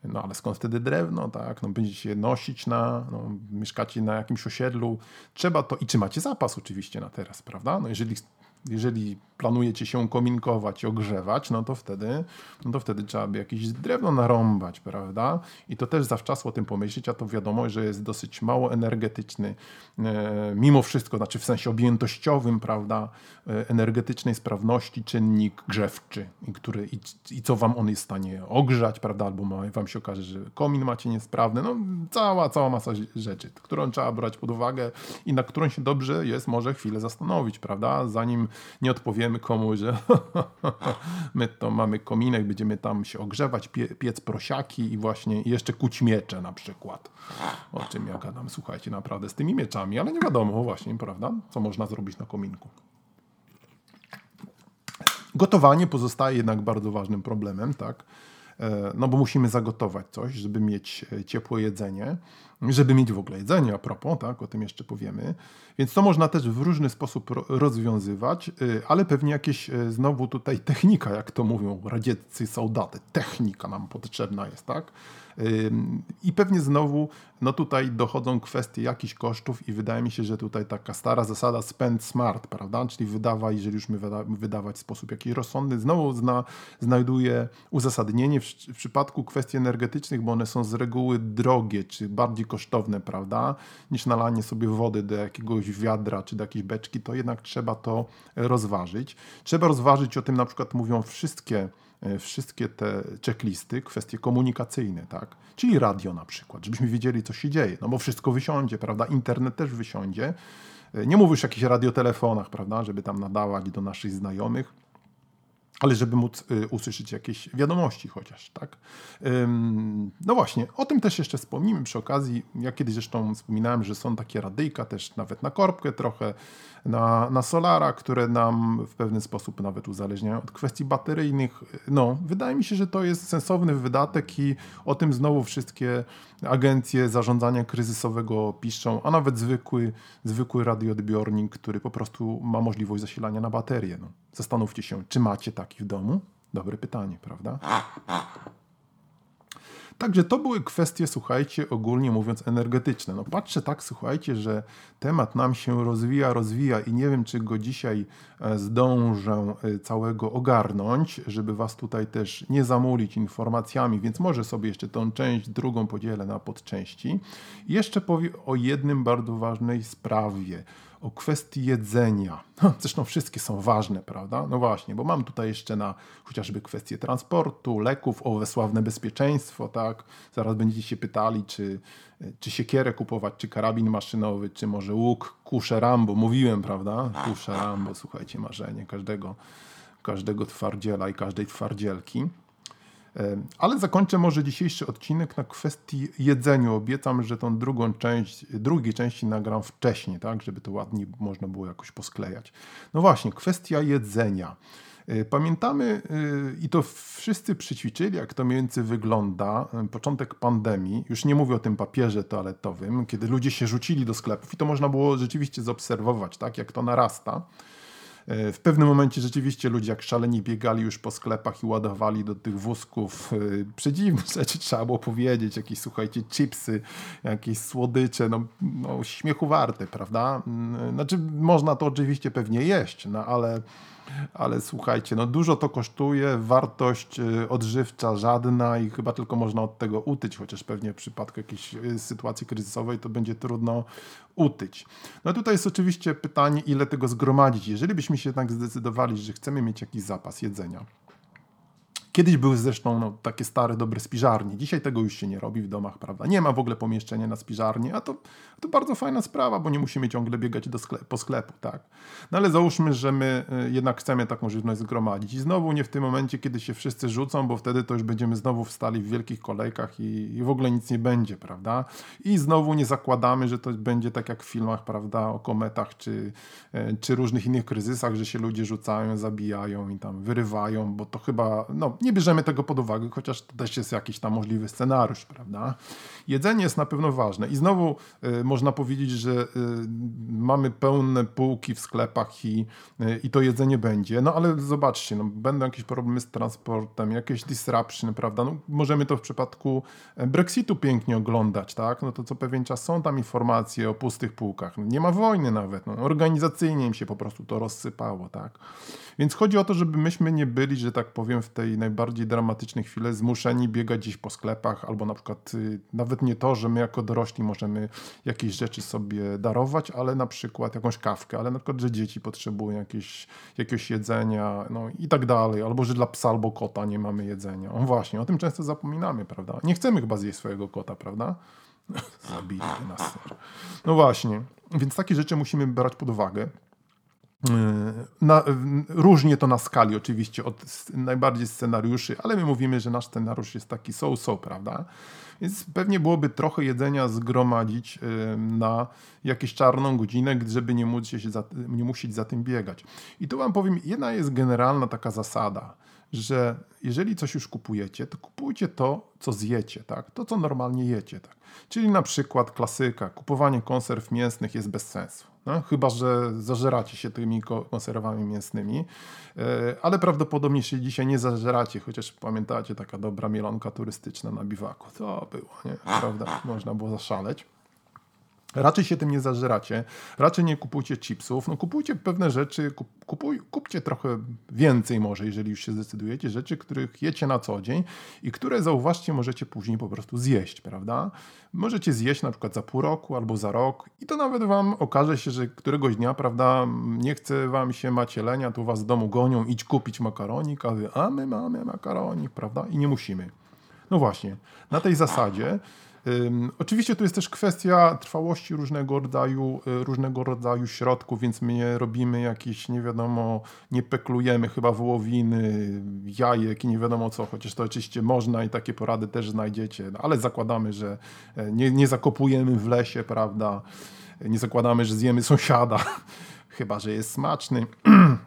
No ale skąd wtedy drewno, tak? No, będziecie nosić na, no, mieszkacie na jakimś osiedlu. Trzeba to, i czy macie zapas oczywiście na teraz, prawda? No jeżeli jeżeli planujecie się kominkować ogrzewać, no to wtedy, no to wtedy trzeba by jakieś drewno narąbać, prawda? I to też zawczasu o tym pomyśleć, a to wiadomo, że jest dosyć mało energetyczny, e, mimo wszystko, znaczy w sensie objętościowym, prawda, e, energetycznej sprawności czynnik grzewczy, i, który, i, i co wam on jest w stanie ogrzać, prawda, albo ma, wam się okaże, że komin macie niesprawny, no cała, cała masa rzeczy, którą trzeba brać pod uwagę i na którą się dobrze jest może chwilę zastanowić, prawda, zanim nie odpowiemy komuś, że <laughs> my to mamy kominek, będziemy tam się ogrzewać, pie, piec prosiaki i właśnie jeszcze kuć miecze na przykład. O czym ja gadam, słuchajcie, naprawdę z tymi mieczami, ale nie wiadomo właśnie, prawda, co można zrobić na kominku. Gotowanie pozostaje jednak bardzo ważnym problemem, tak? E, no bo musimy zagotować coś, żeby mieć e, ciepłe jedzenie, żeby mieć w ogóle jedzenie, a propos, tak, o tym jeszcze powiemy. Więc to można też w różny sposób rozwiązywać, e, ale pewnie jakieś znowu tutaj technika, jak to mówią radzieccy soldaty, technika nam potrzebna jest, tak? I pewnie znowu, no tutaj dochodzą kwestie jakichś kosztów i wydaje mi się, że tutaj taka stara zasada spend smart, prawda? Czyli wydawaj, jeżeli już my wydawać w sposób jakiś rozsądny, znowu zna, znajduje uzasadnienie w, w przypadku kwestii energetycznych, bo one są z reguły drogie, czy bardziej kosztowne, prawda? Niż nalanie sobie wody do jakiegoś wiadra, czy do jakiejś beczki, to jednak trzeba to rozważyć. Trzeba rozważyć, o tym na przykład mówią wszystkie wszystkie te checklisty, kwestie komunikacyjne, tak? Czyli radio na przykład, żebyśmy wiedzieli, co się dzieje, no bo wszystko wysiądzie, prawda? Internet też wysiądzie. E, nie mówisz o jakichś radiotelefonach, prawda, żeby tam nadawać do naszych znajomych, ale żeby móc y, usłyszeć jakieś wiadomości chociaż, tak? No właśnie, o tym też jeszcze wspomnimy przy okazji. Ja kiedyś zresztą wspominałem, że są takie radyjka też nawet na korbkę trochę, na, na solara, które nam w pewien sposób nawet uzależniają od kwestii bateryjnych. No, wydaje mi się, że to jest sensowny wydatek i o tym znowu wszystkie agencje zarządzania kryzysowego piszą, a nawet zwykły, zwykły radioodbiornik, który po prostu ma możliwość zasilania na baterię. No, zastanówcie się, czy macie taki w domu? Dobre pytanie, prawda? Także to były kwestie, słuchajcie, ogólnie mówiąc energetyczne. No patrzę tak, słuchajcie, że temat nam się rozwija, rozwija i nie wiem, czy go dzisiaj e, zdążę e, całego ogarnąć, żeby was tutaj też nie zamulić informacjami, więc może sobie jeszcze tą część drugą podzielę na podczęści. Jeszcze powiem o jednym bardzo ważnej sprawie o kwestii jedzenia. <laughs> Zresztą wszystkie są ważne, prawda? No właśnie, bo mam tutaj jeszcze na chociażby kwestię transportu, leków, owe sławne bezpieczeństwo, tak? Zaraz będziecie się pytali, czy, czy siekierę kupować, czy karabin maszynowy, czy może łuk, kusze Rambo. Mówiłem, prawda? Kusze Rambo, słuchajcie, marzenie każdego, każdego twardziela i każdej twardzielki. Ale zakończę może dzisiejszy odcinek na kwestii jedzenia. Obiecam, że tą drugą część, drugiej części nagram wcześniej, tak, żeby to ładnie można było jakoś posklejać. No właśnie, kwestia jedzenia. E, pamiętamy, e, i to wszyscy przyćwiczyli, jak to mniej więcej wygląda, e, początek pandemii, już nie mówię o tym papierze toaletowym, kiedy ludzie się rzucili do sklepów i to można było rzeczywiście zaobserwować, tak, jak to narasta. E, w pewnym momencie rzeczywiście ludzie jak szaleni biegali już po sklepach i ładowali do tych wózków e, przedziwne <laughs> rzeczy, trzeba było powiedzieć, jakieś słuchajcie, chipsy, jakieś słodycze, no, no śmiechu warte, prawda? Mm, znaczy można to oczywiście pewnie jeść, no ale ale słuchajcie, no dużo to kosztuje, wartość y, odżywcza żadna i chyba tylko można od tego utyć, chociaż pewnie w przypadku jakiejś y, sytuacji kryzysowej to będzie trudno utyć. No tutaj jest oczywiście pytanie, ile tego zgromadzić. Jeżeli byśmy się jednak zdecydowali, że chcemy mieć jakiś zapas jedzenia, Kiedyś były zresztą no, takie stare, dobre spiżarnie. Dzisiaj tego już się nie robi w domach, prawda? Nie ma w ogóle pomieszczenia na spiżarnię, a to, to bardzo fajna sprawa, bo nie musimy ciągle biegać do sklep, po sklepu, tak? No ale załóżmy, że my y, jednak chcemy taką żywność zgromadzić i znowu nie w tym momencie, kiedy się wszyscy rzucą, bo wtedy to już będziemy znowu wstali w wielkich kolejkach i, i w ogóle nic nie będzie, prawda? I znowu nie zakładamy, że to będzie tak jak w filmach, prawda, o kometach czy, y, czy różnych innych kryzysach, że się ludzie rzucają, zabijają i tam wyrywają, bo to chyba, no nie bierzemy tego pod uwagę, chociaż to też jest jakiś tam możliwy scenariusz, prawda? Jedzenie jest na pewno ważne i znowu y, można powiedzieć, że y, mamy pełne półki w sklepach i, y, i to jedzenie będzie, no ale zobaczcie, no, będą jakieś problemy z transportem, jakieś disruption, prawda? No, możemy to w przypadku e, Brexitu pięknie oglądać, tak? No to co pewien czas są tam informacje o pustych półkach, no, nie ma wojny nawet, no, organizacyjnie im się po prostu to rozsypało, tak? Więc chodzi o to, żeby myśmy nie byli, że tak powiem, w tej najbardziej dramatycznej chwili zmuszeni biegać gdzieś po sklepach, albo na przykład y, nawet nie to, że my jako dorośli możemy jakieś rzeczy sobie darować, ale na przykład jakąś kawkę, ale na przykład, że dzieci potrzebują jakieś, jakiegoś jedzenia, no i tak dalej, albo że dla psa albo kota nie mamy jedzenia. O właśnie, o tym często zapominamy, prawda? Nie chcemy chyba zjeść swojego kota, prawda? <laughs> Zabili nas. No właśnie, więc takie rzeczy musimy brać pod uwagę. Na, różnie to na skali oczywiście od najbardziej scenariuszy, ale my mówimy, że nasz scenariusz jest taki so-so, prawda? Więc pewnie byłoby trochę jedzenia zgromadzić na jakąś czarną godzinę, żeby nie, móc się za, nie musieć za tym biegać. I tu wam powiem, jedna jest generalna taka zasada, że jeżeli coś już kupujecie, to kupujcie to, co zjecie, tak? To, co normalnie jecie, tak? Czyli na przykład klasyka, kupowanie konserw mięsnych jest bez sensu. No, chyba, że zażeracie się tymi konserwami mięsnymi, e, ale prawdopodobnie się dzisiaj nie zażeracie, chociaż pamiętacie, taka dobra mielonka turystyczna na biwaku. To było, nie? Prawda? Można było zaszaleć. Raczej się tym nie zażeracie, raczej nie kupujcie chipsów, no kupujcie pewne rzeczy, kupuj, kupcie trochę więcej może, jeżeli już się zdecydujecie, rzeczy, których jecie na co dzień i które zauważcie możecie później po prostu zjeść, prawda? Możecie zjeść na przykład za pół roku albo za rok i to nawet wam okaże się, że któregoś dnia, prawda, nie chce wam się macielenia, tu was z domu gonią, idź kupić makaronik, a wy, a my mamy makaronik, prawda? I nie musimy. No właśnie, na tej zasadzie Oczywiście tu jest też kwestia trwałości różnego rodzaju, y, różnego rodzaju środków, więc my nie robimy jakieś, nie wiadomo, nie peklujemy chyba wołowiny, jajek i nie wiadomo co, chociaż to oczywiście można i takie porady też znajdziecie, no, ale zakładamy, że e, nie, nie zakopujemy w lesie, prawda, nie zakładamy, że zjemy sąsiada, <laughs> chyba, że jest smaczny. <clears throat>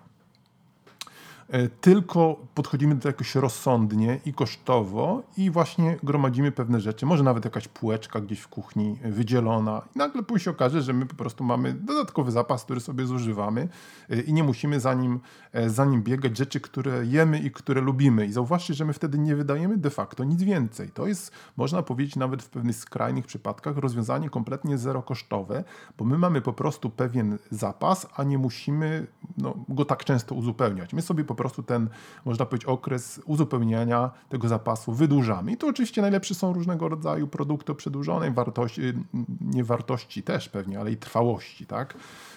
E, tylko podchodzimy do tego jakoś rozsądnie i kosztowo i właśnie gromadzimy pewne rzeczy, może nawet jakaś półeczka gdzieś w kuchni wydzielona i nagle później się okaże, że my po prostu mamy dodatkowy zapas, który sobie zużywamy e, i nie musimy za nim, e, za nim biegać rzeczy, które jemy i które lubimy i zauważcie, że my wtedy nie wydajemy de facto nic więcej. To jest, można powiedzieć nawet w pewnych skrajnych przypadkach rozwiązanie kompletnie zerokosztowe, bo my mamy po prostu pewien zapas, a nie musimy no, go tak często uzupełniać. My sobie po prostu ten, można powiedzieć, okres uzupełniania tego zapasu wydłużamy. I tu oczywiście najlepsze są różnego rodzaju produkty o przedłużonej wartości, nie wartości też pewnie, ale i trwałości, tak?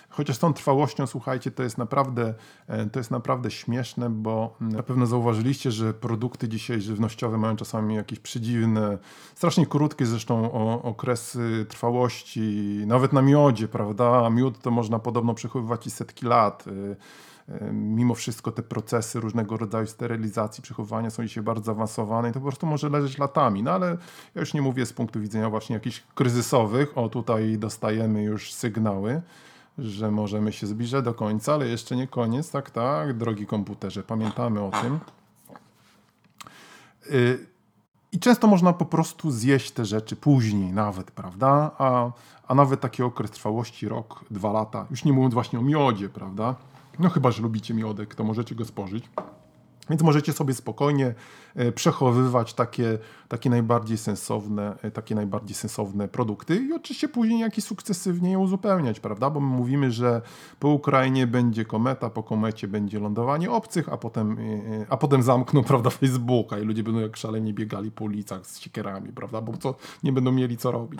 Chociaż tą trwałością, słuchajcie, to jest naprawdę, e, to jest naprawdę śmieszne, bo na pewno zauważyliście, że produkty dzisiaj żywnościowe mają czasami jakieś przedziwne, strasznie krótkie zresztą okresy trwałości, nawet na miodzie, prawda? Miód to można podobno przechowywać i setki lat. E, mimo wszystko te procesy różnego rodzaju sterylizacji, przechowywania są dzisiaj bardzo zaawansowane i to po prostu może leżeć latami. No ale ja już nie mówię z punktu widzenia właśnie jakichś kryzysowych. O, tutaj dostajemy już sygnały, że możemy się zbliżać do końca, ale jeszcze nie koniec. Tak, tak, drogi komputerze, pamiętamy o tym. Y, I często można po prostu zjeść te rzeczy później nawet, prawda? A, a nawet taki okres trwałości rok, dwa lata, już nie mówiąc właśnie o miodzie, prawda? No chyba, że lubicie miodek, to możecie go spożyć. Więc możecie sobie spokojnie e, przechowywać takie, takie, najbardziej sensowne, e, takie najbardziej sensowne produkty i oczywiście później jakieś sukcesywnie je uzupełniać, prawda? Bo my mówimy, że po Ukrainie będzie kometa, po komecie będzie lądowanie obcych, a potem, e, a potem zamkną, <laughs> prawda, Facebooka i ludzie będą jak szaleni biegali po ulicach z siekierami, prawda? Bo co, nie będą mieli co robić.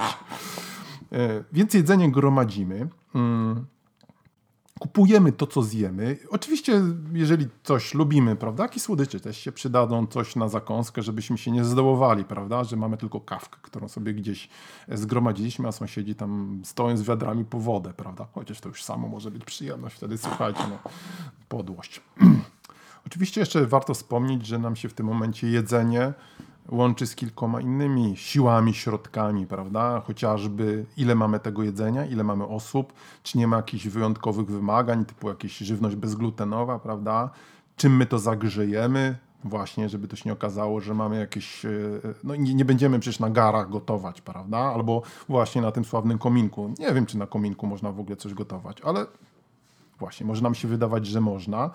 Więc jedzenie gromadzimy. Mm kupujemy to, co zjemy. Oczywiście, jeżeli coś lubimy, prawda, jakieś słodycze też się przydadzą, coś na zakąskę, żebyśmy się nie zdołowali, prawda, że mamy tylko kawkę, którą sobie gdzieś zgromadziliśmy, a sąsiedzi tam stoją z wiadrami po wodę, prawda, chociaż to już samo może być przyjemność, wtedy słuchajcie, no, podłość. <clears throat> Oczywiście jeszcze warto wspomnieć, że nam się w tym momencie jedzenie łączy z kilkoma innymi siłami, środkami, prawda? Chociażby ile mamy tego jedzenia, ile mamy osób, czy nie ma jakichś wyjątkowych wymagań, typu jakieś żywność bezglutenowa, prawda? Czym my to zagrzejemy, właśnie, żeby to się nie okazało, że mamy jakieś, e, no nie, nie, będziemy przecież na garach gotować, prawda? Albo właśnie na tym sławnym kominku. Nie wiem, czy na kominku można w ogóle coś gotować, ale właśnie, może nam się wydawać, że można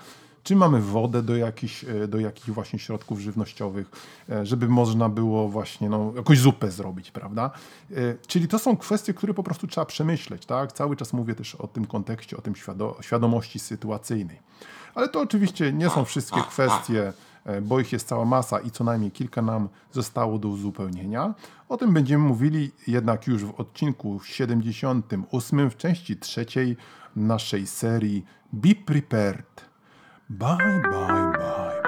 czy mamy wodę do jakichś, e, do jakichś właśnie środków żywnościowych, e, żeby można było właśnie no, jakąś zupę zrobić, prawda? E, czyli to są kwestie, które po prostu trzeba przemyśleć, tak? Cały czas mówię też o tym kontekście, o tym świadomości sytuacyjnej. Ale to oczywiście nie są wszystkie kwestie, bo ich jest cała masa i co najmniej kilka nam zostało do uzupełnienia. O tym będziemy mówili jednak już w odcinku 78 w części trzeciej naszej serii Be Prepared. Bye, bye, bye.